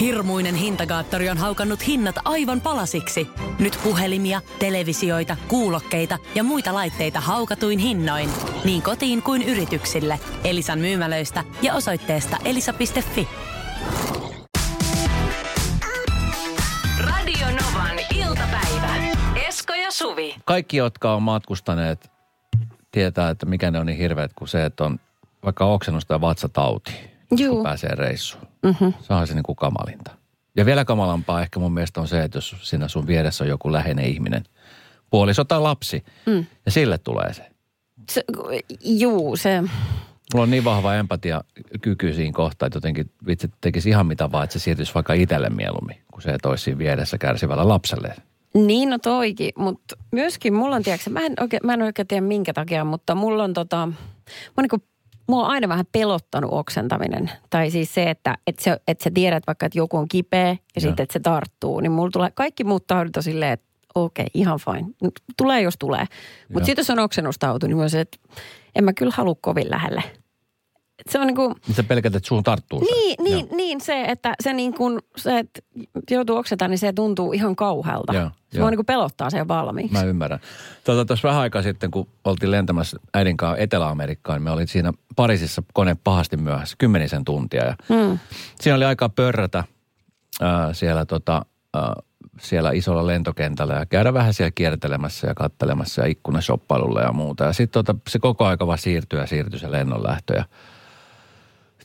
Hirmuinen hintakaattori on haukannut hinnat aivan palasiksi. Nyt puhelimia, televisioita, kuulokkeita ja muita laitteita haukatuin hinnoin. Niin kotiin kuin yrityksille. Elisan myymälöistä ja osoitteesta elisa.fi. Radio Novan iltapäivä. Esko ja Suvi. Kaikki, jotka on matkustaneet, tietää, että mikä ne on niin hirveät kuin se, että on vaikka oksennusta ja vatsatauti, Juu. kun pääsee reissuun. Mm-hmm. Se on se niin kuin kamalinta. Ja vielä kamalampaa ehkä mun mielestä on se, että jos siinä sun vieressä on joku läheinen ihminen, puoliso tai lapsi, mm. ja sille tulee se. Se, juu, se... Mulla on niin vahva empatia kyky siinä kohtaa, että jotenkin vitsi tekisi ihan mitä vaan, että se siirtyisi vaikka itselle mieluummin, kun se toisi siinä vieressä kärsivällä lapselle. Niin, no toikin, mutta myöskin mulla on, tiedätkö, mä en, oikein, mä en oikein tiedä minkä takia, mutta mulla on tota, mä niin kuin, mua on aina vähän pelottanut oksentaminen. Tai siis se, että, että, se, että sä tiedät vaikka, että joku on kipeä ja sitten, että se tarttuu. Niin mulla tulee, kaikki muut taudit on silleen, että okei, okay, ihan fine. Tulee jos tulee. Mutta sitten jos on oksennustautu, niin mä se, että en mä kyllä halua kovin lähelle. Se on niin kuin, Mitä pelkät, että suun tarttuu se? niin, niin, Joo. niin se, että se niin kuin, se, että joutuu oksentamaan, niin se tuntuu ihan kauhealta. Joo, se vaan niin kuin pelottaa se jo valmiiksi. Mä ymmärrän. Tuota, tuossa vähän aikaa sitten, kun oltiin lentämässä äidin kanssa Etelä-Amerikkaan, me olin siinä Pariisissa kone pahasti myöhässä, kymmenisen tuntia. Ja Mm. Siinä oli aikaa pörrätä ää, siellä, tota, ää, siellä isolla lentokentällä ja käydä vähän siellä kiertelemässä ja kattelemassa ja ikkunashoppailulla ja muuta. Ja sitten tota, se koko aika vaan siirtyi ja siirtyi se lennonlähtö. Ja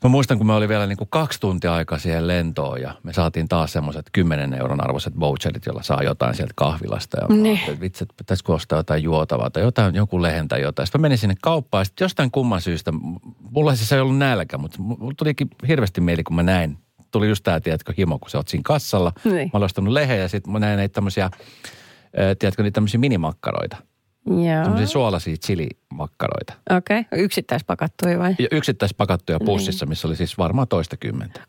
Mä muistan, kun me oli vielä niin kuin kaksi tuntia aikaa siihen lentoon ja me saatiin taas semmoiset 10 euron arvoiset voucherit, jolla saa jotain sieltä kahvilasta. Ja Niin. että vitsi, että pitäisikö ostaa jotain juotavaa tai jotain, joku lehen tai jotain. Sitten mä menin sinne kauppaan ja sitten jostain kumman syystä, mulla siis ei ollut nälkä, mutta mulla tulikin hirveästi mieli, kun mä näin. Tuli just tää, tiedätkö, himo, kun sä oot siinä kassalla. Niin. Mä olin ostanut lehen ja sitten mä näin näitä tämmöisiä, tiedätkö, niitä tämmöisiä minimakkaroita. Joo. Tämmöisiä suolaisia chilimakkaroita. Okei. Okay. Yksittäispakattuja vai? Ja yksittäispakattuja pussissa, missä oli siis varmaan toista kymmentä.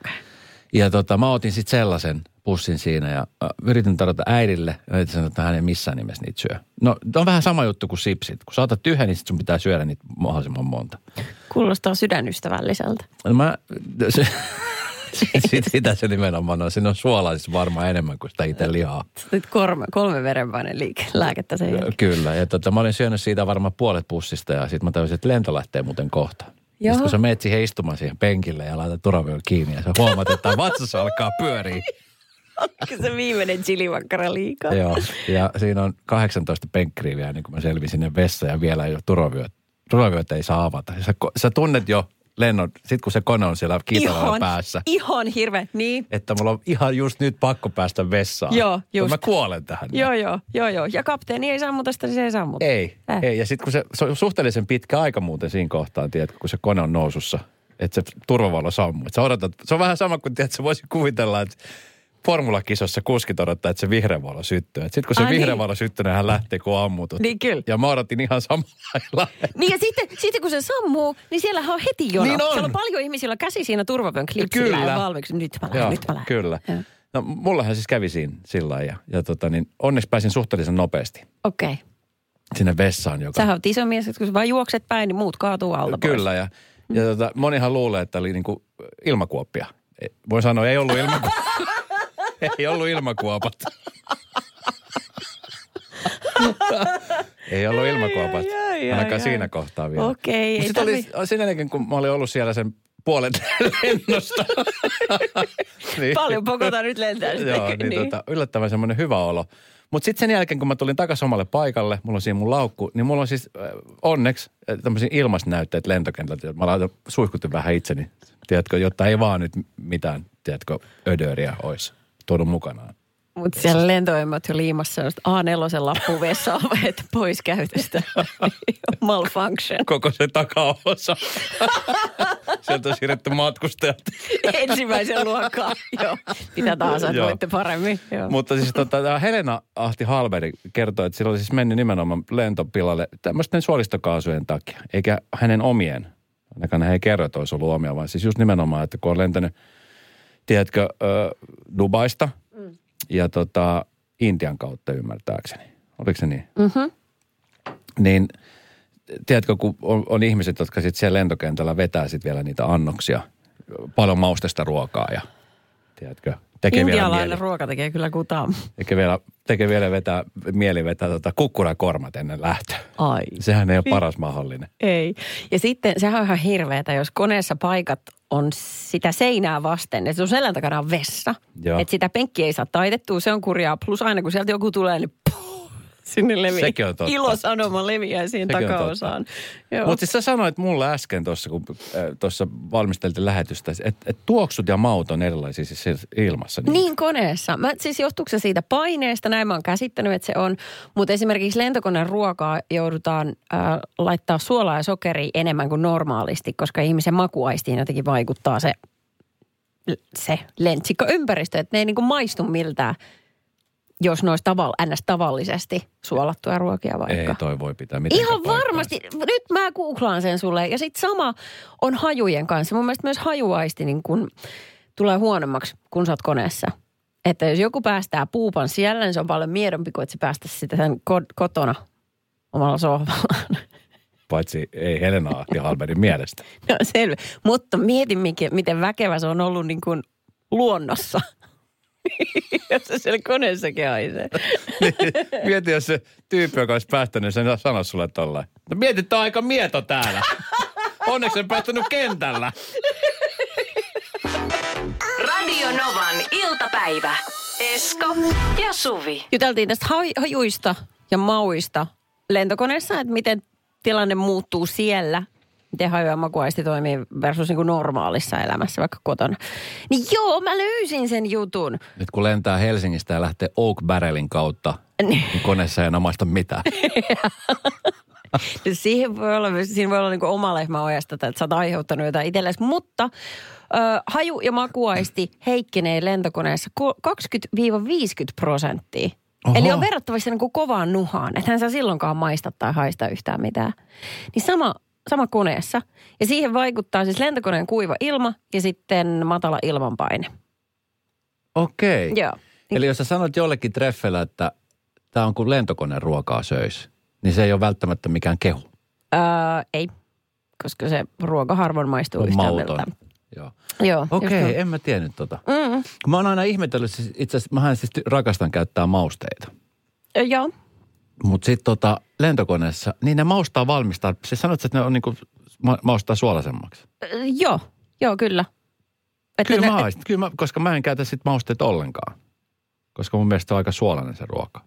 Ja tota, mä otin sitten sellaisen pussin siinä ja äh, yritin tarjota äidille. Ja äiti sanoi, että hän ei missään nimessä niitä syö. No, on vähän sama juttu kuin sipsit. Kun sä otat yhden, niin sit sun pitää syödä niitä mahdollisimman monta. Kuulostaa sydänystävälliseltä. No mä, se, sit, sitä se nimenomaan on. Siinä on suolaa siis varmaan enemmän kuin sitä itse lihaa. Nyt kolme, kolme verenpaine liike, lääkettä sen jälkeen. Kyllä. Ja tota, mä olin syönyt siitä varmaan puolet pussista ja sitten mä tajusin, että lento lähtee muuten kohta. Joo. Sitten kun sä meet siihen istumaan siihen penkille ja laitat turvavyön kiinni ja sä huomaat, että vatsassa alkaa pyöriä. Onko se viimeinen chilivakkara liikaa? Joo, ja siinä on 18 penkkiriviä, niin kuin mä selvisin sinne vessaan ja vielä ole turvavyöt. Turvavyöt ei saa avata. Sä, sä tunnet jo lennon, sit kun se kone on siellä kiitolla päässä, Ihan hirveä. Niin. että mulla on ihan just nyt pakko päästä vessaan. Joo, just. Mä kuolen tähän. Joo, joo, joo, joo. Ja kapteeni ei sammuta sitä, niin se ei sammuta. Ei, Äh. ei. Ja sitten kun se, se on suhteellisen pitkä aika muuten siinä kohtaa, tiedätkö, kun se kone on nousussa, että se turvavalo sammuu. Et Sä odotat, se on vähän sama kuin, tiedätkö, voisi kuvitella, että formulakisossa kuskit odottaa, että se vihreä valo syttyy. Sitten kun se Ai vihreä niin. valo syttyy, niin hän lähtee kuin ammutut. Niin kyllä. Ja mä odotin ihan samalla. Niin ja sitten, sitten kun se sammuu, niin siellä on heti jono. Niin on. Siellä on paljon on käsi siinä turvavyön klipsillä Kyllä. ja valmiiksi. Nyt mä lähden, Joo, nyt mä lähden. Kyllä. Joo. No, mullahan siis kävi siinä sillä ja, ja tota, niin onneksi pääsin suhteellisen nopeasti Okei. Okay. sinne vessaan, joka... Sähän oot iso mies, että kun sä vaan juokset päin, niin muut kaatuu alta pois. Kyllä, ja, ja tota, monihan luulee, että oli niinku ilmakuoppia. Voin sanoa, ei ollut ilmakuoppia. ei ollut ilmakuopat. ei ollut ilmakuopat. Ai, ai, Ainakaan ai, siinä kohtaa vielä. Okei, ei Mut sit oli, sen jälkeen, kun mä olin ollut siellä sen puolet lennosta. niin, Paljon pokota nyt lentää sitten. Joo, niin, niin. Tota, yllättävän semmoinen hyvä olo. Mutta sitten sen jälkeen, kun mä tulin takaisin omalle paikalle, mulla on siinä mun laukku, niin mulla on siis äh, onneksi äh, tämmöisiä ilmasnäytteet lentokentältä. Mä laitan, suihkutin vähän itseni, tiedätkö, jotta ei vaan nyt mitään, tiedätkö, ödöriä olisi tuonut mukanaan. Mutta siellä lentoemot jo liimassa sellaista A4 lappu vessaan, että pois käytöstä. Malfunction. Koko se takaosa. Sieltä on siirretty matkustajat. Ensimmäisen luokkaan. Joo. Mitä tahansa, Joo. voitte paremmin. Joo. Mutta siis tota, Helena Ahti Halberi kertoi, että sillä oli siis mennyt nimenomaan lentopilalle tämmöisten suolistokaasujen takia, eikä hänen omien. Ainakaan hän ei kerro, että olisi ollut omia, vaan siis just nimenomaan, että kun on lentänyt, tiedätkö, Dubaista mm. ja tota, Intian kautta ymmärtääkseni. Oliko se niin? Mhm. Niin tiedätkö, kun on, on ihmiset, jotka sitten siellä lentokentällä vetää sitten vielä niitä annoksia, paljon maustesta ruokaa ja tiedätkö? Tekee vielä, mieli, ruoka tekee kyllä kutaa. tekee vielä, tekee vielä vetää, mieli vetää tota kukkurakormat ennen lähtöä. Ai. Sehän ei ole paras mahdollinen. Ei. Ja sitten sehän on ihan hirveetä, jos koneessa paikat on sitä seinää vasten, että sun selän takana on vessa. Että sitä penkkiä ei saa taitettua, se on kurjaa. Plus aina kun sieltä joku tulee, niin sinne leviää. Sekin on totta. Ilosanoma leviää siihen Sekin takaosaan. Joo. Mutta siis sä sanoit mulle äsken tuossa, kun äh, tuossa valmisteltiin lähetystä, että et tuoksut ja maut on erilaisia siis ilmassa. Niin koneessa. Mä, siis johtuuko se siitä paineesta, näin mä oon käsittänyt, että se on. Mutta esimerkiksi lentokoneen ruokaa joudutaan äh, laittaa suolaa ja sokeria enemmän kuin normaalisti, koska ihmisen makuaistiin jotenkin vaikuttaa se, se lentsikkoympäristö. Että ne ei niinku maistu miltään, jos ne olisi taval, ns. tavallisesti suolattuja ruokia vaikka. Ei toi voi pitää mitenkään Ihan paikkaansa. varmasti. Nyt mä googlaan sen sulle. Ja sitten sama on hajujen kanssa. Mun mielestä myös hajuaisti niin kun tulee huonommaksi, kun sä oot koneessa. Että jos joku päästää puupan siellä, niin se on paljon miedompi kuin että se päästäisi sitä sen ko- kotona omalla sohvallaan. Paitsi ei Helena Ahti Halberin mielestä. No selvä. Mutta mietin, mikä, miten väkevä se on ollut niin kuin luonnossa. jos se siellä koneessakin haisee. Mieti, jos se tyyppi, joka olisi päästänyt sen sanoa sulle tollain. No mieti, että on aika mieto täällä. Onneksi en päästänyt kentällä. Radio Novan iltapäivä. Esko ja Suvi. Juteltiin tästä haj- hajuista ja mauista lentokoneessa, että miten tilanne muuttuu siellä. Miten haju ja makuaisti toimii versus niin kuin normaalissa elämässä, vaikka kotona. Niin joo, mä löysin sen jutun. Nyt kun lentää Helsingistä ja lähtee Oak Barrelin kautta, niin koneessa ei enää maista mitään. Siihen voi olla, siinä voi olla niin kuin oma lehmä ojasta, että sä oot aiheuttanut jotain itsellesi. Mutta ö, haju ja makuaisti heikkenee lentokoneessa ko- 20-50 prosenttia. Oho. Eli on verrattavissa niin kuin kovaan nuhaan. Että hän saa silloinkaan maista tai haista yhtään mitään. Niin sama, sama koneessa. Ja siihen vaikuttaa siis lentokoneen kuiva ilma ja sitten matala ilmanpaine. Okei. Joo. Eli jos sä sanot jollekin treffellä, että tämä on kuin lentokoneen ruokaa söis, niin se ei ole välttämättä mikään kehu. Öö, ei, koska se ruoka harvoin maistuu On yhtään mauton. miltään. Joo. Joo, Okei, noin. en mä tiennyt tota. Mm, Kun mä oon aina ihmetellyt, siis itse asiassa mähän siis rakastan käyttää mausteita. Joo. Mutta sitten tota, lentokoneessa, niin ne maustaa valmistaa. Siis sanot, että ne on niinku, ma- maustaa suolaisemmaksi. Joo, joo kyllä. Että Kyllä ne- mä, haistan, kyllä mä, koska mä en käytä sit mausteita ollenkaan. Koska mun mielestä on aika suolainen se ruoka.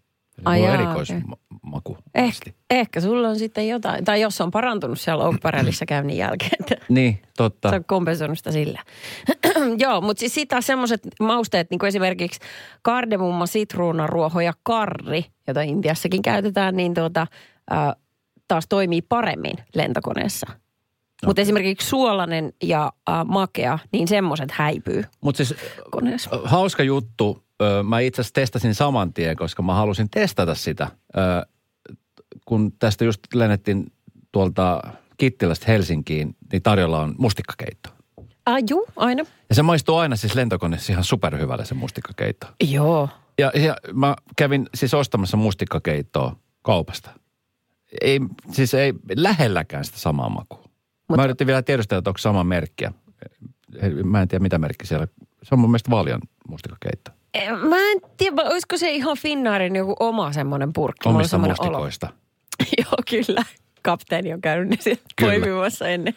Ai on jaa, erikoismaku. Eh, ehkä sulla on sitten jotain, tai jos se on parantunut siellä Oakbarrelissa käynnin jälkeen, että Niin, totta. sä oot kompensoinut sitä sillä. Joo, mutta siis siitä semmoiset mausteet, niin kuin esimerkiksi kardemumma, sitruuna, ruoho ja karri, jota Intiassakin käytetään, niin tuota, ää, taas toimii paremmin lentokoneessa. Mutta esimerkiksi suolainen ja ää, makea, niin semmoiset häipyy Mutta siis koneessa. hauska juttu. Ö, Mä itse asiassa testasin saman tien, koska mä halusin testata sitä. Ö, Kun tästä just lennettiin tuolta Kittilästä Helsinkiin, niin tarjolla on mustikkakeitto. Ah, juu, aina. Ja se maistuu aina siis lentokoneessa ihan superhyvälle se mustikkakeitto. Joo. Ja, ja mä kävin siis ostamassa mustikkakeittoa kaupasta. Ei, siis ei lähelläkään sitä samaa makua. Mut, Mut- mä yritin vielä tiedustella, että onko sama merkkiä. Mä en tiedä, mitä merkki siellä. Se on mun mielestä Valion mustikkakeitto. Mä en tiedä, vai olisiko se ihan Finnaarin joku oma semmoinen purkki. Omista semmoinen mustikoista. Olo. Joo, kyllä. Kapteeni on käynyt ne siellä poimimassa ennen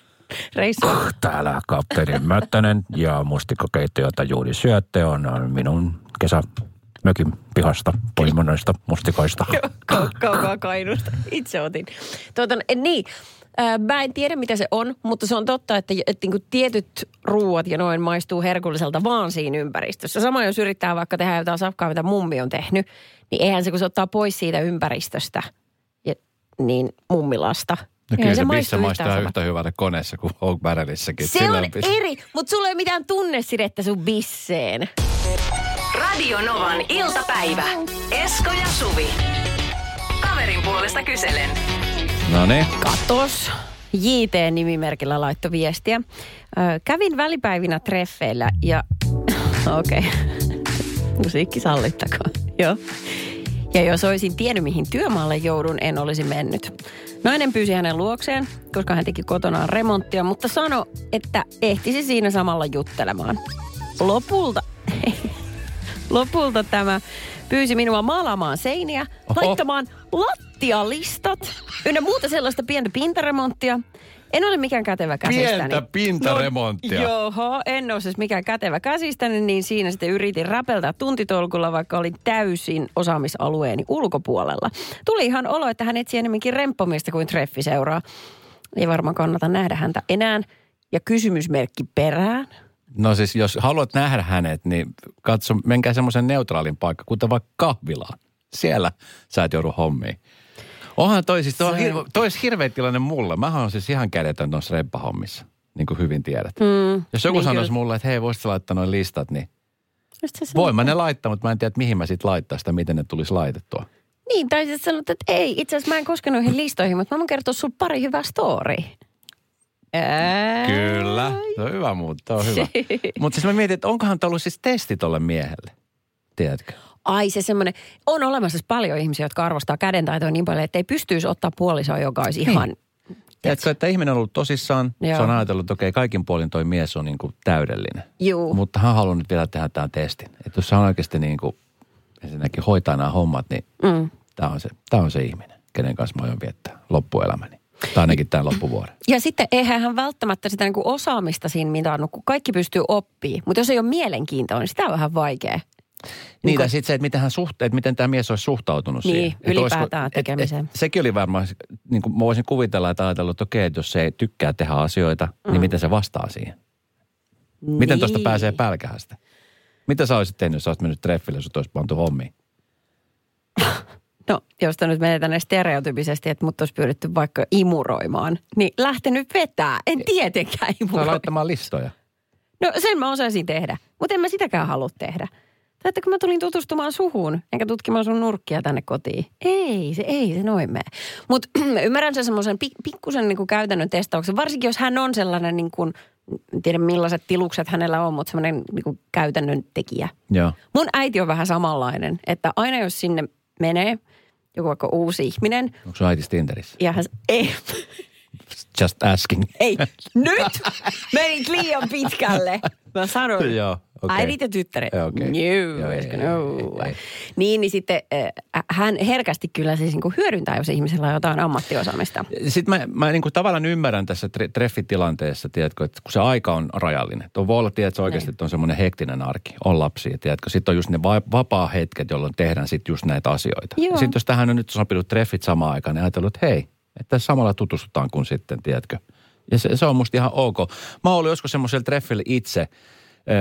reissua. Täällä kapteeni Möttönen ja mustikkakeitto, jota juuri syötte, on on minun kesämökin pihasta poimonnoista mustikoista. Kau- kaukaa kainusta. Itse otin. Tuota, niin, mä en tiedä mitä se on, mutta se on totta, että, että niin tietyt ruuat ja noin maistuu herkulliselta vaan siinä ympäristössä. Sama jos yrittää vaikka tehdä jotain safkaa, mitä mummi on tehnyt, niin eihän se kun se ottaa pois siitä ympäristöstä, ja, niin mummilasta. No kyllä se, maistu missä yhtään maistaa samalta. yhtä hyvälle koneessa kuin Oak Barrelissakin. Se Sillä on pis- eri, mutta sulla ei ole mitään tunnesidettä sun bisseen. Radio Novan iltapäivä. Esko ja Suvi. Kaverin puolesta kyselen. No niin. Katos. JT-nimimerkillä laitto viestiä. Ö, kävin välipäivinä treffeillä ja... Okei. Okay. Musiikki sallittakoon. Joo. Ja jos olisin tiennyt, mihin työmaalle joudun, en olisi mennyt. Nainen pyysi hänen luokseen, koska hän teki kotonaan remonttia, mutta sanoi, että ehtisi siinä samalla juttelemaan. Lopulta lopulta tämä pyysi minua maalaamaan seiniä, Oho. laittamaan lattialistat ynnä muuta sellaista pientä pintaremonttia. En ole mikään kätevä käsistäni. Pientä pintaremonttia. No, joo, en ole siis mikään kätevä käsistäni, niin siinä sitten yritin räpeltää tuntitolkulla, vaikka olin täysin osaamisalueeni ulkopuolella. Tuli ihan olo, että hän etsi enemmänkin remppomista kuin treffiseuraa. Ei varmaan kannata nähdä häntä enää. Ja kysymysmerkki perään. No siis jos haluat nähdä hänet, niin katso, menkää semmoisen neutraalin paikka, kuten vaikka kahvilaan. Siellä sä et joudu hommiin. Onhan toi siis, toi, hir- toi olisi hirveä tilanne mulle. Mähän on siis ihan kädetön tuossa remppahommissa, niin kuin hyvin tiedät. Mm, Jos joku niin sanoisi kyllä. mulle, että hei, voisit laittaa noin listat, niin voin mä ne laittaa, mutta mä en tiedä, että mihin mä sit laittaa sitä, miten ne tulisi laitettua. Niin, tai sitten että ei, itse asiassa mä en koske noihin listoihin, mutta mä voin kertoa sulle pari hyvää story. Ää, Kyllä, se on hyvä mutta on hyvä. mutta siis mä mietin, että onkohan tämä ollut siis testi tolle miehelle, tiedätkö? Ai se semmoinen, on olemassa siis paljon ihmisiä, jotka arvostaa kädentaitoa niin paljon, että ei pystyisi ottaa puolisoa, joka olisi ihan... Tiedätkö, että ihminen on ollut tosissaan, Joo. se on ajatellut, että okei, kaikin puolin toi mies on niin kuin täydellinen. Juu. Mutta hän haluaa nyt vielä tehdä tämän testin. Että jos hän oikeasti niin kuin, ensinnäkin hoitaa nämä hommat, niin Mm. tämä on, se, tämä on se ihminen, kenen kanssa mä aion viettää loppuelämäni. Tai ainakin tämän loppuvuoden. Ja sitten eihän hän välttämättä sitä niin kuin osaamista siinä mitannut, kun kaikki pystyy oppimaan. Mutta jos ei ole mielenkiintoa, niin sitä on vähän vaikea. Niin, kun- tai sitten se, että miten, hän suhte, että miten tämä mies olisi suhtautunut Niin, siihen. Että ylipäätään et- tekemiseen. Et, sekin oli varmaan, niin kuin mä voisin kuvitella, että ajatellut, että okei, että jos se ei tykkää tehdä asioita, mm. niin miten se vastaa siihen? Miten tuosta Niin. pääsee pälkähästä? Mitä sä olisit tehnyt, jos sä olisit mennyt treffille, jos olisi pantu hommiin? No, jos nyt menee tänne stereotypisesti, että mut olisi pyydetty vaikka imuroimaan, niin lähtenyt vetää. En tietenkään Tai imuroi. laittamaan listoja. No sen mä osaisin tehdä, mutta en mä sitäkään halua tehdä. Tai että kun mä tulin tutustumaan suhun, enkä tutkimaan sun nurkkia tänne kotiin. Ei, se ei se noin mene. Mutta ymmärrän sen semmoisen pik- pikkusen niin käytännön testauksen, varsinkin jos hän on sellainen niin kuin, en tiedä millaiset tilukset hänellä on, mutta semmoinen niin käytännön tekijä. Joo. Mun äiti on vähän samanlainen, että aina jos sinne menee joku vaikka uusi ihminen, Onko sun äiti Tinderissä? ja hän, ei, Just asking. ei, nyt menit liian pitkälle. Mä sanoin, Joo, okei. äidit ja tyttäret. Okei. No, Joo, ei, no. ei, ei. Niin, niin sitten äh, hän herkästi kyllä siis niin kuin hyödyntää, jos ihmisellä on jotain ammattiosaamista. Sitten mä, mä niin kuin tavallaan ymmärrän tässä tre- treffitilanteessa, tiedätkö, että kun se aika on rajallinen. Tuo voi olla, tiedätkö, se oikeasti, että on semmoinen hektinen arki, on lapsia, tiedätkö. Sitten on just ne va- vapaa-hetket, jolloin tehdään sitten just näitä asioita. Joo. Sitten jos tähän on nyt sopinut treffit samaan aikaan, niin ajatellut, että hei, että tässä samalla tutustutaan kuin sitten, tiedätkö. Ja se, se on musta ihan ok. Mä olin joskus semmoisella treffillä itse.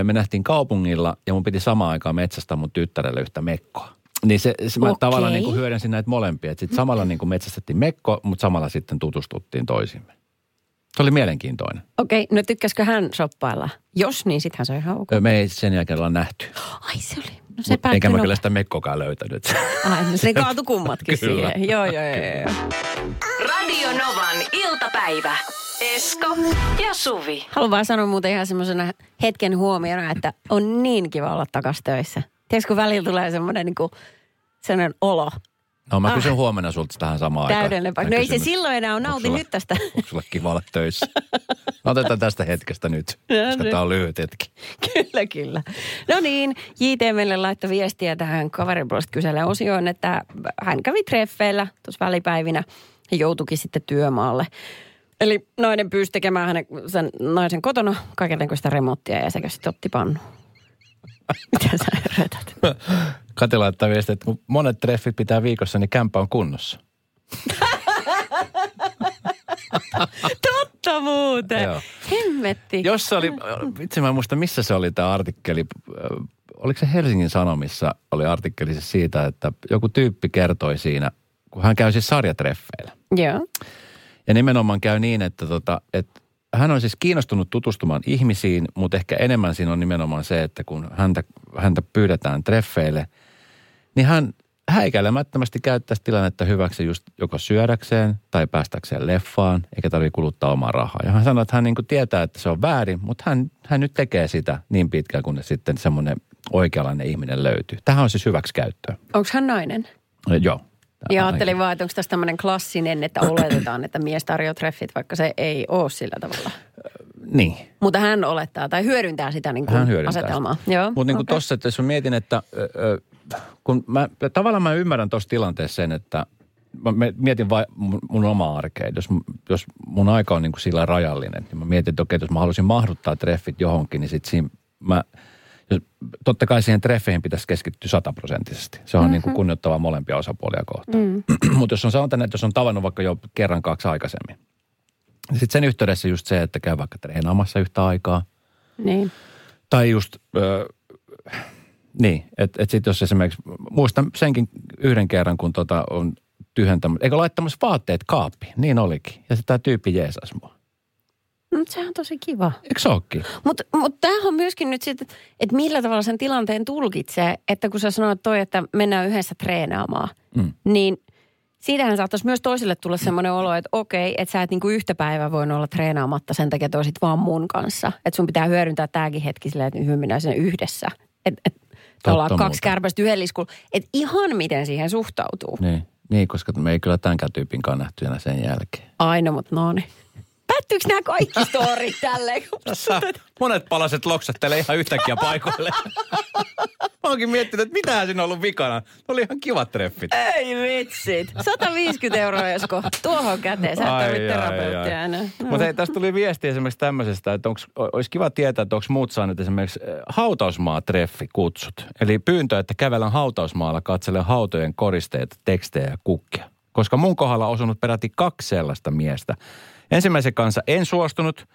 Me nähtiin kaupungilla ja mun piti samaan aikaan metsästää mun tyttärelle yhtä mekkoa. Niin se, se mä Okei. tavallaan niin kuin hyödynsin näitä molempia. Sitten samalla niin kuin metsästettiin mekko, mutta samalla sitten tutustuttiin toisimme. Se oli mielenkiintoinen. Okei, no tykkäskö hän shoppailla? Jos, niin sittenhän se on ihan ok. Me ei sen jälkeen olla nähty. Ai se oli. No se Mut Eikä mä nopea- kyllä sitä mekkokaan löytänyt. Ai, no se kaatu kummatkin Kyllä. siihen. Joo, joo, joo, joo. Radio Novan iltapäivä. Esko ja Suvi. Haluan vaan sanoa muuten ihan semmoisena hetken huomiona, että on niin kiva olla takas töissä. Tiedätkö, kun välillä tulee semmoinen niin kuin, sellainen olo. No mä Ah. kysyn huomenna sulta tähän samaan aikaan. Täydellinen paikka. No ei se silloin enää ole. Onko Nauti sulla- nyt tästä. Onko sulla kiva olla töissä? Otetaan tästä hetkestä nyt, No koska niin. tämä on lyhyt hetki. kyllä, kyllä. No niin, JT meille laittoi viestiä tähän kaverin puolesta kyselee osioon, että hän kävi treffeillä tuossa välipäivinä ja joutuikin sitten työmaalle. Eli nainen pyysi tekemään hänen, sen naisen kotona kaikenlaista remonttia ja sekä sitten otti pannu. Mitä sä yrität? Kati laittaa viestiä, että kun monet treffit pitää viikossa, niin kämppä on kunnossa. Totta muuten. Joo. Hemmetti. Jos se oli, vitsi mä en muista missä se oli tämä artikkeli, oliko se Helsingin Sanomissa, oli artikkeli siitä, että joku tyyppi kertoi siinä, kun hän käy siis sarjatreffeillä. Joo. Ja nimenomaan käy niin, että, tota, että hän on siis kiinnostunut tutustumaan ihmisiin, mutta ehkä enemmän siinä on nimenomaan se, että kun häntä, häntä pyydetään treffeille, niin hän häikäilemättömästi käyttäisi tilannetta hyväksi just joko syödäkseen tai päästäkseen leffaan, eikä tarvitse kuluttaa omaa rahaa. Ja hän sanoi, että hän niin tietää, että se on väärin, mutta hän, hän nyt tekee sitä niin pitkään, kun sitten semmoinen oikeanlainen ihminen löytyy. Tähän on siis hyväksi käyttöä. Onko hän nainen? Joo. Ja ajattelin vaan, että onko tässä tämmöinen klassinen, että oletetaan, että mies tarjoaa treffit, vaikka se ei ole sillä tavalla. Niin. Mutta hän olettaa tai hyödyntää sitä niin kuin Hän hyödyntää asetelmaa. Joo, Mutta niin kuin okei. tossa, että jos mä mietin, että kun mä, tavallaan mä ymmärrän tuossa tilanteessa sen, että mä mietin vain mun, omaa arkea. Jos, jos mun aika on niin kuin sillä rajallinen, niin mä mietin, että okei, jos mä haluaisin mahduttaa treffit johonkin, niin sit siinä mä, totta kai siihen treffeihin pitäisi keskittyä sataprosenttisesti. Se on mm-hmm. niin kuin kunnioittavaa molempia osapuolia kohtaan. Mm. Mutta jos on sanotaan, että jos on tavannut vaikka jo kerran kaksi aikaisemmin, niin sitten sen yhteydessä just se, että käy vaikka treenaamassa yhtä aikaa – Niin. tai just, ö, niin, että et sitten jos esimerkiksi, muistan senkin yhden kerran, kun tota on tyhjentämässä, eikö laittamassa vaatteet kaappiin, niin olikin. Ja se tämä tyyppi jeesas mua. No, sehän on tosi kiva. Eikö se ookin? Mutta mut tämähän on myöskin nyt sitten, että millä tavalla sen tilanteen tulkitsee, että kun sä sanoit toi, että mennään yhdessä treenaamaan, Mm. niin siitähän saattaisi myös toisille tulla semmoinen olo, että okei, että sä et niinku yhtä päivää voinut olla treenaamatta sen takia, että olisit vaan mun kanssa. Että sun pitää hyödyntää tämäkin hetki silleen, että mennään sen yhdessä. Että et, ollaan kaksi muuta. kärpästä yhden liskulla. Että ihan miten siihen suhtautuu. Niin, niin, koska me ei kyllä tämänkään tyypin nähty enää sen jälkeen. Aina, mutta no niin. Päättyykö nämä kaikki storit tälleen? Monet palaset loksattelee ihan yhtäkkiä paikoille. Mä oonkin miettinyt, että mitähän siinä on ollut vikana. Ne oli ihan kivat treffit. Ei vitsit. 150 euroa, Esko. Tuohon käteen. Sä et tarvitse terapeuttia enää. No. Mutta hei, tästä tuli viesti esimerkiksi tämmöisestä, että onks, olisi kiva tietää, että onko muut saaneet esimerkiksi eh, hautausmaa-treffi kutsut. Eli pyyntö, että kävelen hautausmaalla katselen hautojen koristeita, tekstejä ja kukkia. Koska mun kohdalla on osunut peräti kaksi sellaista miestä. Ensimmäisen kanssa en suostunut.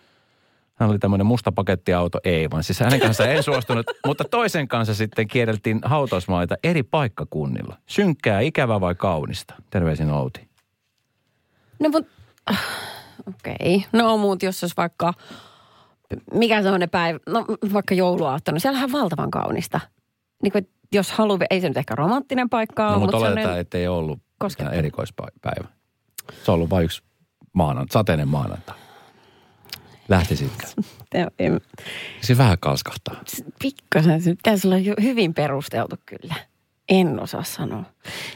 Hän oli tämmöinen musta pakettiauto, ei vaan siis hänen kanssaan en suostunut. mutta toisen kanssa sitten kierreltiin hautausmaita eri paikkakunnilla. Synkkää, ikävä vai kaunista? Terveisin Outi. No mut, okei. Okay. No muut, jos olisi vaikka, mikä se on ne päivä, no vaikka jouluaattona, siellähän on valtavan kaunista. Niin kuin, jos haluaa, ei se nyt ehkä romanttinen paikka ole, No, mutta mutta oletetaan, sellainen- että ei ollut koskettava. erikoispäivä. Se on ollut vain yksi maanantai, sateinen maanantai. Lähtisitkö? Em- Se vähän kalskahtaa. Pikkasen, se pitäisi olla hyvin perusteltu kyllä. En osaa sanoa.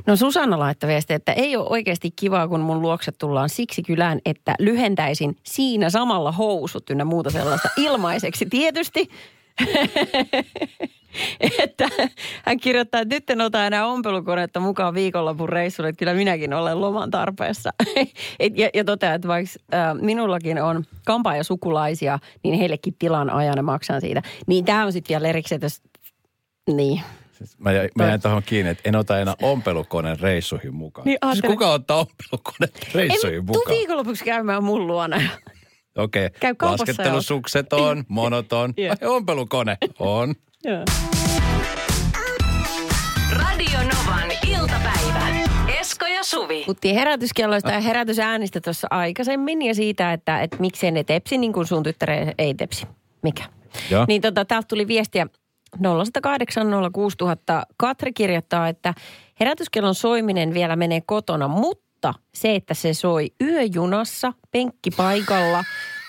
No Susanna laittoi viesti, että ei ole oikeasti kivaa, kun mun luokse tullaan siksi kylään, että lyhentäisin siinä samalla housut ynnä muuta sellaista ilmaiseksi tietysti. että hän kirjoittaa, että nyt en ota enää ompelukonetta mukaan viikonlopun reissulle, että kyllä minäkin olen loman tarpeessa. Et- ja, ja toteaa, että vaikka äh, minullakin on kampaaja sukulaisia, niin heillekin tilan ajan ja maksan siitä. Niin tämä on sitten vielä erikseen, että jos, niin. Siis Mä, jäin- mä jäin tuohon kiinni, että en ota enää ompelukoneen reissuihin mukaan. Niin, siis kuka ottaa ompelukoneen reissuihin En, tuu mukaan? viikonlopuksi käymään mun luona. Okei, okay. Käy laskettelusukset on, monoton. Joo. Ai, ompelukone on. Joo. Radio Novan iltapäivä. Esko ja Suvi. Puhuttiin herätyskelloista ja herätysäänistä tuossa aikaisemmin ja siitä, että, että miksei ne tepsi niin kuin sun tyttäre ei tepsi. Mikä? Joo. Niin tota, täältä tuli viestiä 0108 06000. Katri kirjoittaa, että herätyskellon soiminen vielä menee kotona, mutta se, että se soi yöjunassa, penkkipaikalla,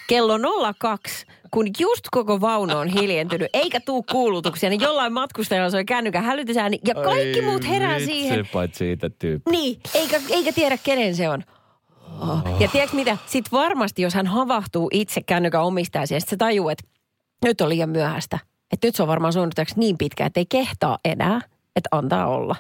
kello 02, kun just koko vaunu on hiljentynyt, eikä tuu kuulutuksia, niin jollain matkustajalla soi kännykän hälytysääni ja kaikki Ai muut herää vitsi, siihen. paitsi siitä tyyppi. Niin, eikä, eikä tiedä kenen se on. Oh. Ja tiedätkö mitä? Sitten varmasti, jos hän havahtuu itse kännykän omistajaksi, ja sit se tajuu, että nyt on liian myöhäistä. Että nyt se on varmaan suunniteltu niin pitkä, että ei kehtaa enää, että antaa olla.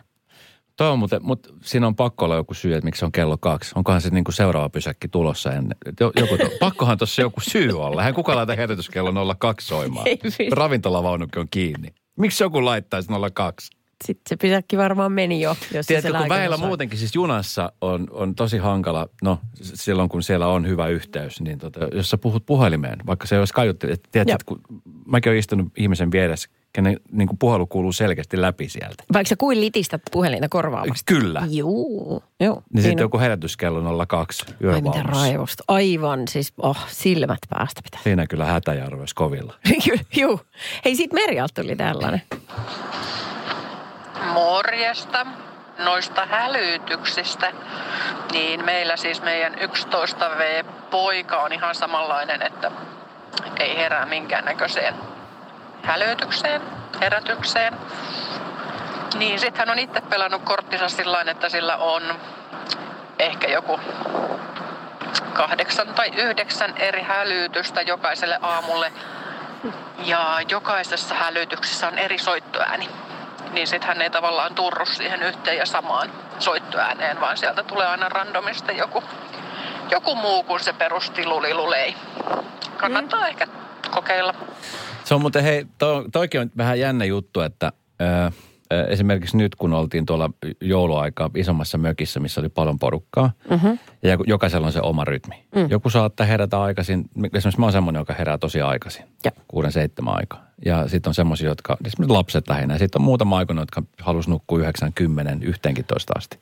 Toi on muuten, mutta siinä on pakko olla joku syy, että miksi se on kello kaksi. Onkohan se niinku seuraava pysäkki tulossa ennen? Joku to, pakkohan tuossa joku syy olla. Hän kuka laita herätyskello 02 soimaan. Ravintolavaunukin on kiinni. Miksi joku laittaisi 02? Sitten se pysäkki varmaan meni jo, jos se Tiedätkö, siellä kun väillä muutenkin, siis junassa on, on tosi hankala, no silloin kun siellä on hyvä yhteys, niin tota, jos sä puhut puhelimeen, vaikka se olisi kaiutti, että tiedätkö, Joo. että kun mäkin olen istunut ihmisen vieressä, kenen niin kuin puhelu kuuluu selkeästi läpi sieltä. Vaikka sä kuin litistät puhelinta korvaamasta. Kyllä. Juu, joo. Niin sitten on. joku herätyskello 02 Ai mitä raivosta. Aivan, siis oh, silmät päästä pitää. Siinä kyllä hätäjarvo olisi kovilla. Juu. Hei, sit Merialta tuli tällainen. Morjesta noista hälytyksistä. Niin meillä siis meidän 11V-poika on ihan samanlainen, että ei herää minkäännäköiseen hälytykseen, herätykseen. Niin sit hän on itse pelannut korttinsa sillä että sillä on ehkä joku kahdeksan tai yhdeksän eri hälytystä jokaiselle aamulle. Ja jokaisessa hälytyksessä on eri soittoääni. Niin sit hän ei tavallaan turru siihen yhteen ja samaan soittoääneen, vaan sieltä tulee aina randomista joku, joku muu kuin se perustilulilulei. Kannattaa ehkä kokeilla. Se on muuten, hei, to, toikin on vähän jännä juttu, että ö, ö, esimerkiksi nyt kun oltiin tuolla jouluaikaa isommassa mökissä, missä oli paljon porukkaa, mm-hmm. ja jokaisella on se oma rytmi. Mm. Joku saattaa herätä aikaisin, esimerkiksi mä oon semmoinen, joka herää tosi aikaisin, Ja. kuuden seitsemän aikaa. Ja sitten on semmoisia, jotka, esimerkiksi lapset lähinnä, ja sitten on muutama aikuinen, jotka halus nukkua 9, 10, 11 asti.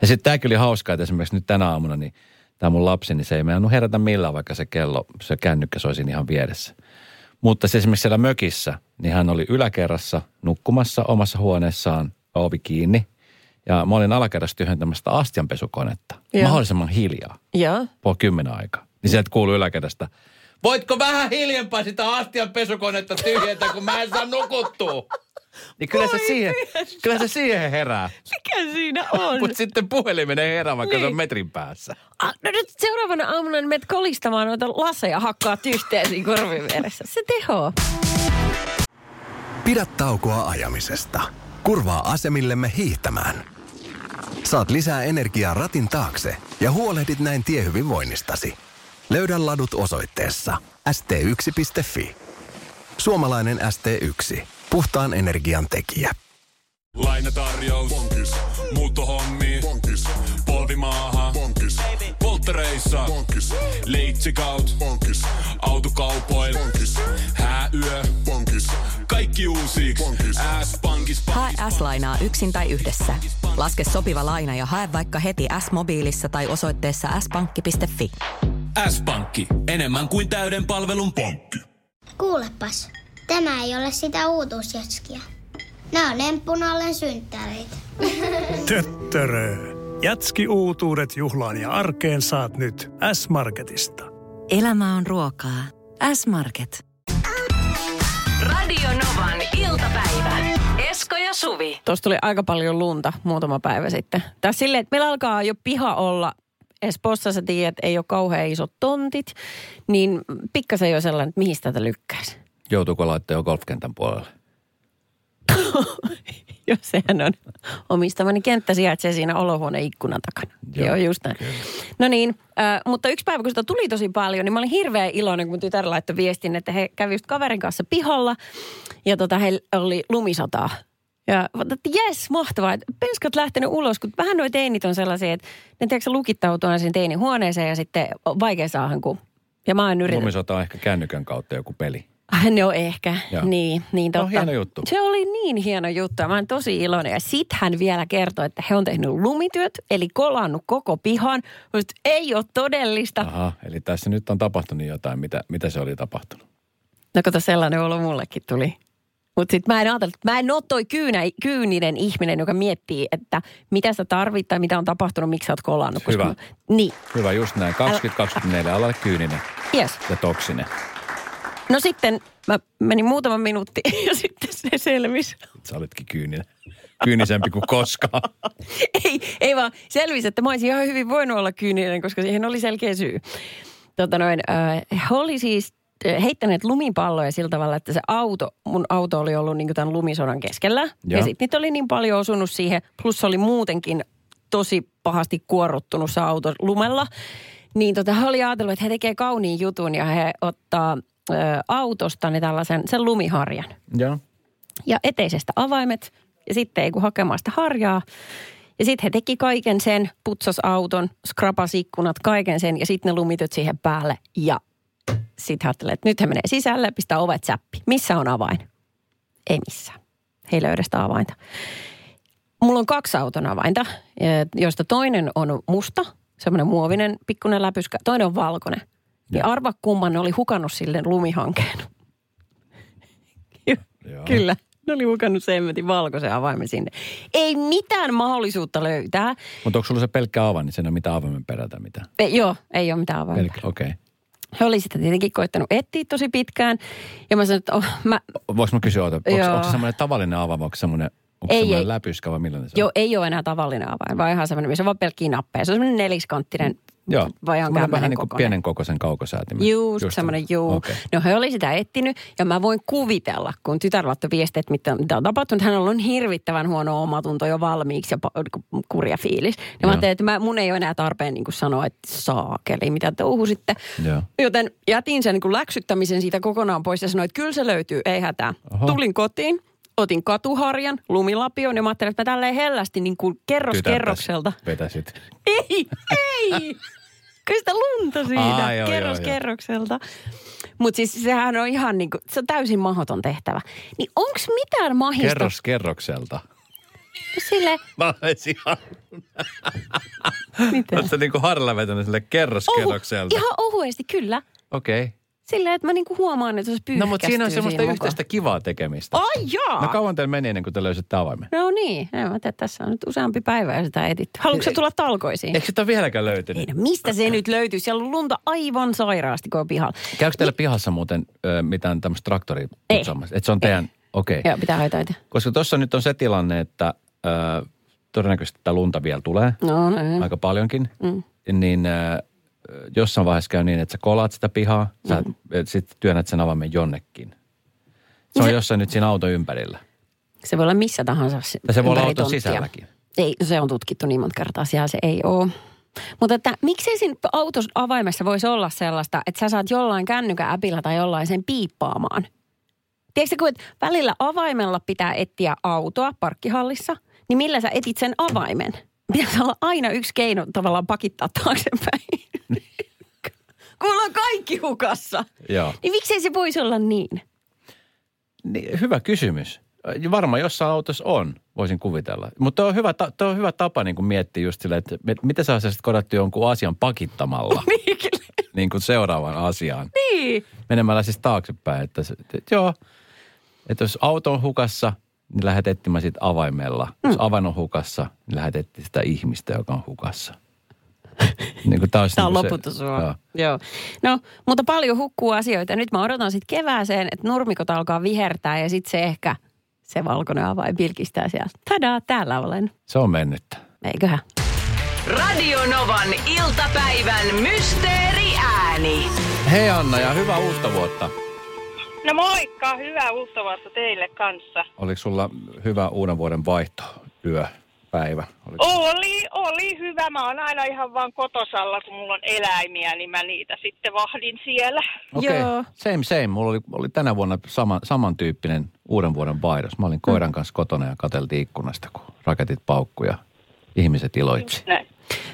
Ja sitten tämäkin oli hauskaa, että esimerkiksi nyt tänä aamuna, niin tämä mun lapsi, niin se ei meinannut herätä millään, vaikka se kello, se kännykkä soi siinä ihan vieressä. Mutta se esimerkiksi siellä mökissä, niin hän oli yläkerrassa nukkumassa omassa huoneessaan, ovi kiinni. Ja mä olin alakerrassa tyhjentämästä astianpesukonetta. Joo. Mahdollisimman hiljaa, Joo. puoli kymmenen aikaa. Niin sieltä kuului yläkerrasta, voitko vähän hiljempaa sitä astianpesukonetta tyhjentää, kun mä en saa nukuttua. Niin kyllä se, siihen, kyllä se siihen herää. Mikä siinä on? Mutta sitten puhelimen ei herää, vaikka se on Niin. metrin päässä. Ah, no nyt seuraavana aamuna niin menet kolistamaan noita laseja hakkaa tyhteä siinä korvin vieressä. Se teho. Pidä taukoa ajamisesta. Kurvaa asemillemme hiihtämään. Saat lisää energiaa ratin taakse ja huolehdit näin tiehyvinvoinnistasi. Löydä ladut osoitteessa st1.fi. Suomalainen ST1. Puhtaan energian tekijä. Lainatarjous. Bonkis. Muuttohommi. Bonkis. Polvimaaha. Bonkis. Polttereissa. Bonkis. Leitsikaut. Bonkis. Autokaupoil. Bonkis. Hääyö. Bonkis. Kaikki uusi. S-pankis. Hae S-lainaa yksin tai yhdessä. Laske sopiva laina ja hae vaikka heti S-mobiilissa tai osoitteessa s-pankki.fi. S-pankki. Enemmän kuin täyden palvelun pankki. Kuulepas, tämä ei ole sitä uutuusjatskia. Nämä on emppunallen synttäreitä. Töttörö. Jatski uutuudet juhlaan ja arkeen saat nyt S-Marketista. Elämä on ruokaa. S-Market. Radio Novan iltapäivä. Esko ja Suvi. Tuossa tuli aika paljon lunta muutama päivä sitten. Tai silleen, että meillä alkaa jo piha olla Espoossa sä tiedät, ei ole kauhean isot tontit, niin pikkasen jo sellainen, että mihin tätä lykkäisi. Joutuuko laittaa jo golfkentän puolelle? Joo, sehän on omistamani kenttä sijaitsee siinä olohuoneen ikkunan takana. Joo, Joo, just näin. No niin, äh, mutta yksi päivä, kun sitä tuli tosi paljon, niin mä olin hirveän iloinen, kun tytär laittoi viestin, että he kävi just kaverin kanssa pihalla ja tota, heillä oli lumisataa. Ja että jes, mahtavaa, että penskat lähtenyt ulos, kun vähän noi teinit on sellaisia, että ne tiedätkö, lukittautuu aina teinin huoneeseen ja sitten vaikea saada kun... Ja mä oon yrittänyt... Lumisota on ehkä kännykän kautta joku peli. Ah, No ehkä, Joo. niin, niin No, totta. hieno juttu. Se oli niin hieno juttu ja mä oon tosi iloinen. Ja sit hän vielä kertoi, että he on tehnyt lumityöt, eli kolannut koko pihan. Että ei ole todellista. Aha, eli tässä nyt on tapahtunut jotain. Mitä, mitä se oli tapahtunut? No kato, sellainen olo mullekin tuli. Mutta sitten mä en ajatellut, mä en ole toi kyynä, kyyninen ihminen, joka miettii, että mitä sä tarvit tai mitä on tapahtunut, miksi sä oot kolannut. Hyvä. Mä, niin, Hyvä, just näin. 2024, ala kyyninen yes. ja toksinen. No sitten mä menin muutama minuutti ja sitten se selvisi. Sä oletkin kyyninen. Kyynisempi kuin koskaan. ei, ei vaan selvisi, että mä olisin ihan hyvin voinut olla kyyninen, koska siihen oli selkeä syy. Tota noin, äh, he oli siis äh, heittäneet lumipalloja sillä tavalla, että se auto, mun auto oli ollut niin tämän lumisodan keskellä. Joo. Ja sitten niitä oli niin paljon osunut siihen, plus se oli muutenkin tosi pahasti kuorruttunut se auto lumella. Niin tota, he oli ajatellut, että he tekee kauniin jutun ja he ottaa ö, autosta ne tällaisen sen lumiharjan Joo. ja eteisestä avaimet ja sitten ei kun hakemaan sitä harjaa. Ja sitten he teki kaiken sen, putsas auton, skrapas ikkunat, kaiken sen ja sitten ne lumityt siihen päälle. Ja sitten ajattelee, että nyt he menee sisälle, pistää ovet säppi. Missä on avain? Ei missään. He ei löydä sitä avainta. Mulla on kaksi auton avainta, joista toinen on musta, semmoinen muovinen pikkuinen läpyskä. Toinen on valkoinen. Niin arva kumman ne oli hukannut sille lumihankeen. Joo. Kyllä. Ne oli hukannut sen hemmetin valkoisen avaimen sinne. Ei mitään mahdollisuutta löytää. Mutta onko sulla se pelkkä avain, niin siinä ei ole mitään avaimen perältä mitään? Ei, joo, ei ole mitään. Pelkkä, okei. Okay. He oli sitä tietenkin koittanut etsiä tosi pitkään. Ja mä sanoin, että oh, mä, Voinko mä kysyä, onko Joo. se semmoinen tavallinen avain, vai onko semmoinen Onko Ei, semmoinen ei. läpyskä vai millainen se Joo, on? ei ole enää tavallinen avain, vaan ihan semmoinen, missä on vaan pelkkiä nappeja. Se on semmoinen neliskanttinen, Joo, vai ihan vähän niin kuin kokoinen. pienen kokoisen kaukosäätimen. Just, just semmoinen, juu. Okei. No he oli sitä etsinyt ja mä voin kuvitella, kun tytär laittoi viestiä, että mitä, on tapahtunut. Hänellä on hirvittävän huono omatunto jo valmiiksi ja niinku kurja fiilis. Ja Joo. mä ajattelin, että mä, mun ei ole enää tarpeen niin kuin sanoa, että saakeli, mitä touhusitte. Joo. Joten jätin sen niin kuin läksyttämisen siitä kokonaan pois ja sanoin, että kyllä se löytyy, ei hätää. Oho. Tulin kotiin, otin katuharjan, lumilapion ja mä ajattelin, että mä tälleen hellästi niin kuin kerros Tytärtäs kerrokselta. Vetäsit. Ei, ei! Kyllä sitä lunta siitä Aa, joo, kerros joo, joo. kerrokselta. Mutta siis sehän on ihan niin kuin, se on täysin mahdoton tehtävä. Niin onks mitään mahista? Kerros kerrokselta. Sille, Mä olisin ihan... miten? Oletko niin kuin harralla vetänyt sille kerros Ohu, kerrokselta? ihan ohuesti, kyllä. Okei. Okay. Silleen, että mä niinku huomaan, että se No mutta siinä on semmoista siinä yhteistä kivaa tekemistä. Ai jaa! No kauan teillä meni ennen kuin te löysitte avaimen? No niin, en mä tiedä, tässä on nyt useampi päivä ja sitä etitty. Haluatko tulla talkoisiin? Eikö sitä ole vieläkään löytynyt? Ei, no mistä se nyt löytyy? Siellä on lunta aivan sairaasti, on pihalla. Käykö teillä pihassa muuten ö, mitään tämmöistä traktoria putsaamassa? Että se on teidän, okei. Okay. Joo, pitää hoitaa itse. Koska tuossa nyt on se tilanne, että ö, todennäköisesti tätä lunta vielä tulee No, no, aika paljonkin. Mm. Niin ö, jossain vaiheessa käy niin, että sä kolaat sitä pihaa, sä Mm. sitten työnnät sen avaimen jonnekin. Se on Se- jossain nyt siinä auton ympärillä. Se voi olla missä tahansa. Tai se voi olla auton sisälläkin. Ei, se on tutkittu niin monta kertaa, siellä se ei ole. Mutta että miksei siinä autos avaimessa voisi olla sellaista, että sä saat jollain kännykän äpillä tai jollain sen piippaamaan. Tiedätkö, kun välillä avaimella pitää etsiä autoa parkkihallissa, niin millä sä etit sen avaimen? Pitäisi olla aina yksi keino tavallaan pakittaa taaksepäin. kun on kaikki hukassa. Joo. Niin miksei se voisi olla niin? Niin, hyvä kysymys. Varmaan jossain autossa on, voisin kuvitella. Mutta on hyvä, ta- on hyvä tapa niin kuin miettiä just silleen, että mit- miten sä olisit kodattu jonkun asian pakittamalla niin, niin kuin seuraavan asiaan. Niin. Menemällä siis taaksepäin, että, se, että joo, että jos auto on hukassa, niin lähdet etsimään sitä avaimella. Mm. Jos avain on hukassa, niin lähdet etsimään sitä ihmistä, joka on hukassa. niin kuin Tämä on niin loputon se- joo. Joo. No, mutta paljon hukkuu asioita. Nyt mä odotan sitten kevääseen, että nurmikot alkaa vihertää ja sitten se ehkä se valkoinen avain pilkistää siellä. Tadaa, täällä olen. Se on mennyttä. Eiköhän. Radio Novan iltapäivän mysteeriääni. Hei Anna ja hyvää uutta vuotta. No moikka, hyvää uutta vuotta teille kanssa. Oliko sulla hyvä uuden vuoden vaihto, yö, päivä? Oliko... Oli, oli hyvä. Mä oon aina ihan vaan kotosalla, kun mulla on eläimiä, niin mä niitä sitten vahdin siellä. Okei, Joo. same same. Mulla oli, oli tänä vuonna sama, samantyyppinen uuden vuoden vaihdos. Mä olin koiran kanssa kotona ja katseltiin ikkunasta, kun raketit paukkui ja ihmiset iloitsi. Näin.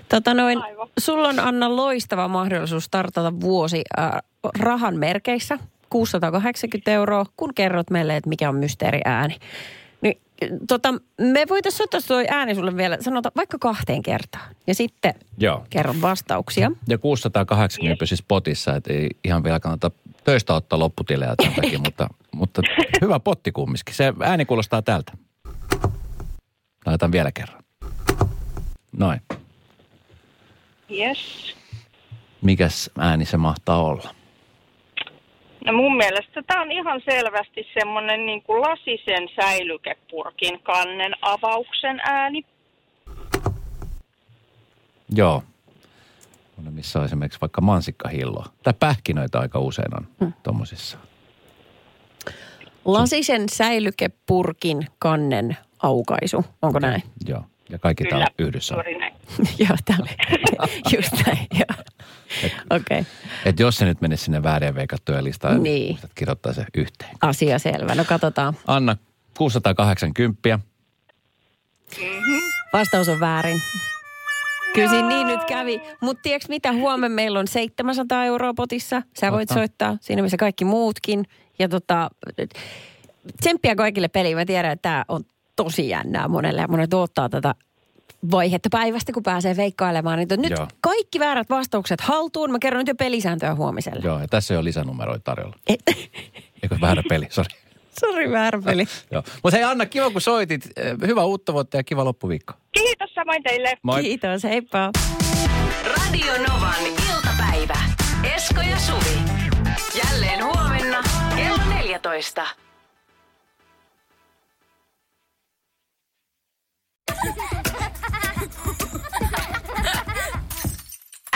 Tota noin, Aivan. sulla on Anna loistava mahdollisuus startata vuosi äh, rahan merkeissä. 680 euroa, kun kerrot meille, että mikä on mysteeriääni. Niin, tota, me voitaisiin ottaa tuo ääni sulle vielä, sanota vaikka kahteen kertaan. Ja sitten Joo. kerron vastauksia. Ja 680 pysyisi potissa, että ei ihan vielä kannata töistä ottaa lopputilejä tämän takia, mutta, mutta hyvä potti kumminkin. Se ääni kuulostaa tältä. Laitan vielä kerran. Noin. Yes. Mikäs ääni se mahtaa olla? No mun mielestä tämä on ihan selvästi semmoinen niin kuin lasisen säilykepurkin kannen avauksen ääni. Joo. No missä on esimerkiksi vaikka mansikkahilloa. Tai pähkinöitä aika usein on hmm. tommosissa. Lasisen säilykepurkin kannen aukaisu. Onko näin? Joo. Ja kaikki Kyllä, täällä yhdessä. on. juuri näin. joo, tämä oli just näin. joo. Okei, okay. Et jos se nyt menisi sinne väärin veikattuja listaan, Niin. niin kirjoittaa se yhteen. asia selvä. No katsotaan. Anna, 680. Vastaus on väärin. Kyllä siinä niin nyt kävi. Mutta tiedätkö mitä, huomenna meillä on 700 euroa potissa. Sä voit Totta. soittaa, siinä missä kaikki muutkin. Ja tota, tsemppiä kaikille peliin. Mä tiedän, että tämä on tosi jännää monelle. Ja monet odottaa tätä vaihetta päivästä, kun pääsee veikkailemaan. Niin nyt Joo. kaikki väärät vastaukset haltuun. Mä kerron nyt jo pelisääntöä huomiselle. Joo, ja tässä ei ole lisänumeroita tarjolla. Et- Eikö väärä peli, sori. Sori, väärä peli. Joo. Mutta hei Anna, kiva kun soitit. Hyvää uutta vuotta ja kiva loppuviikko. Kiitos samoin teille. Moi. Kiitos, heippa. Radio Novan iltapäivä. Esko ja Suvi. Jälleen huomenna kello 14.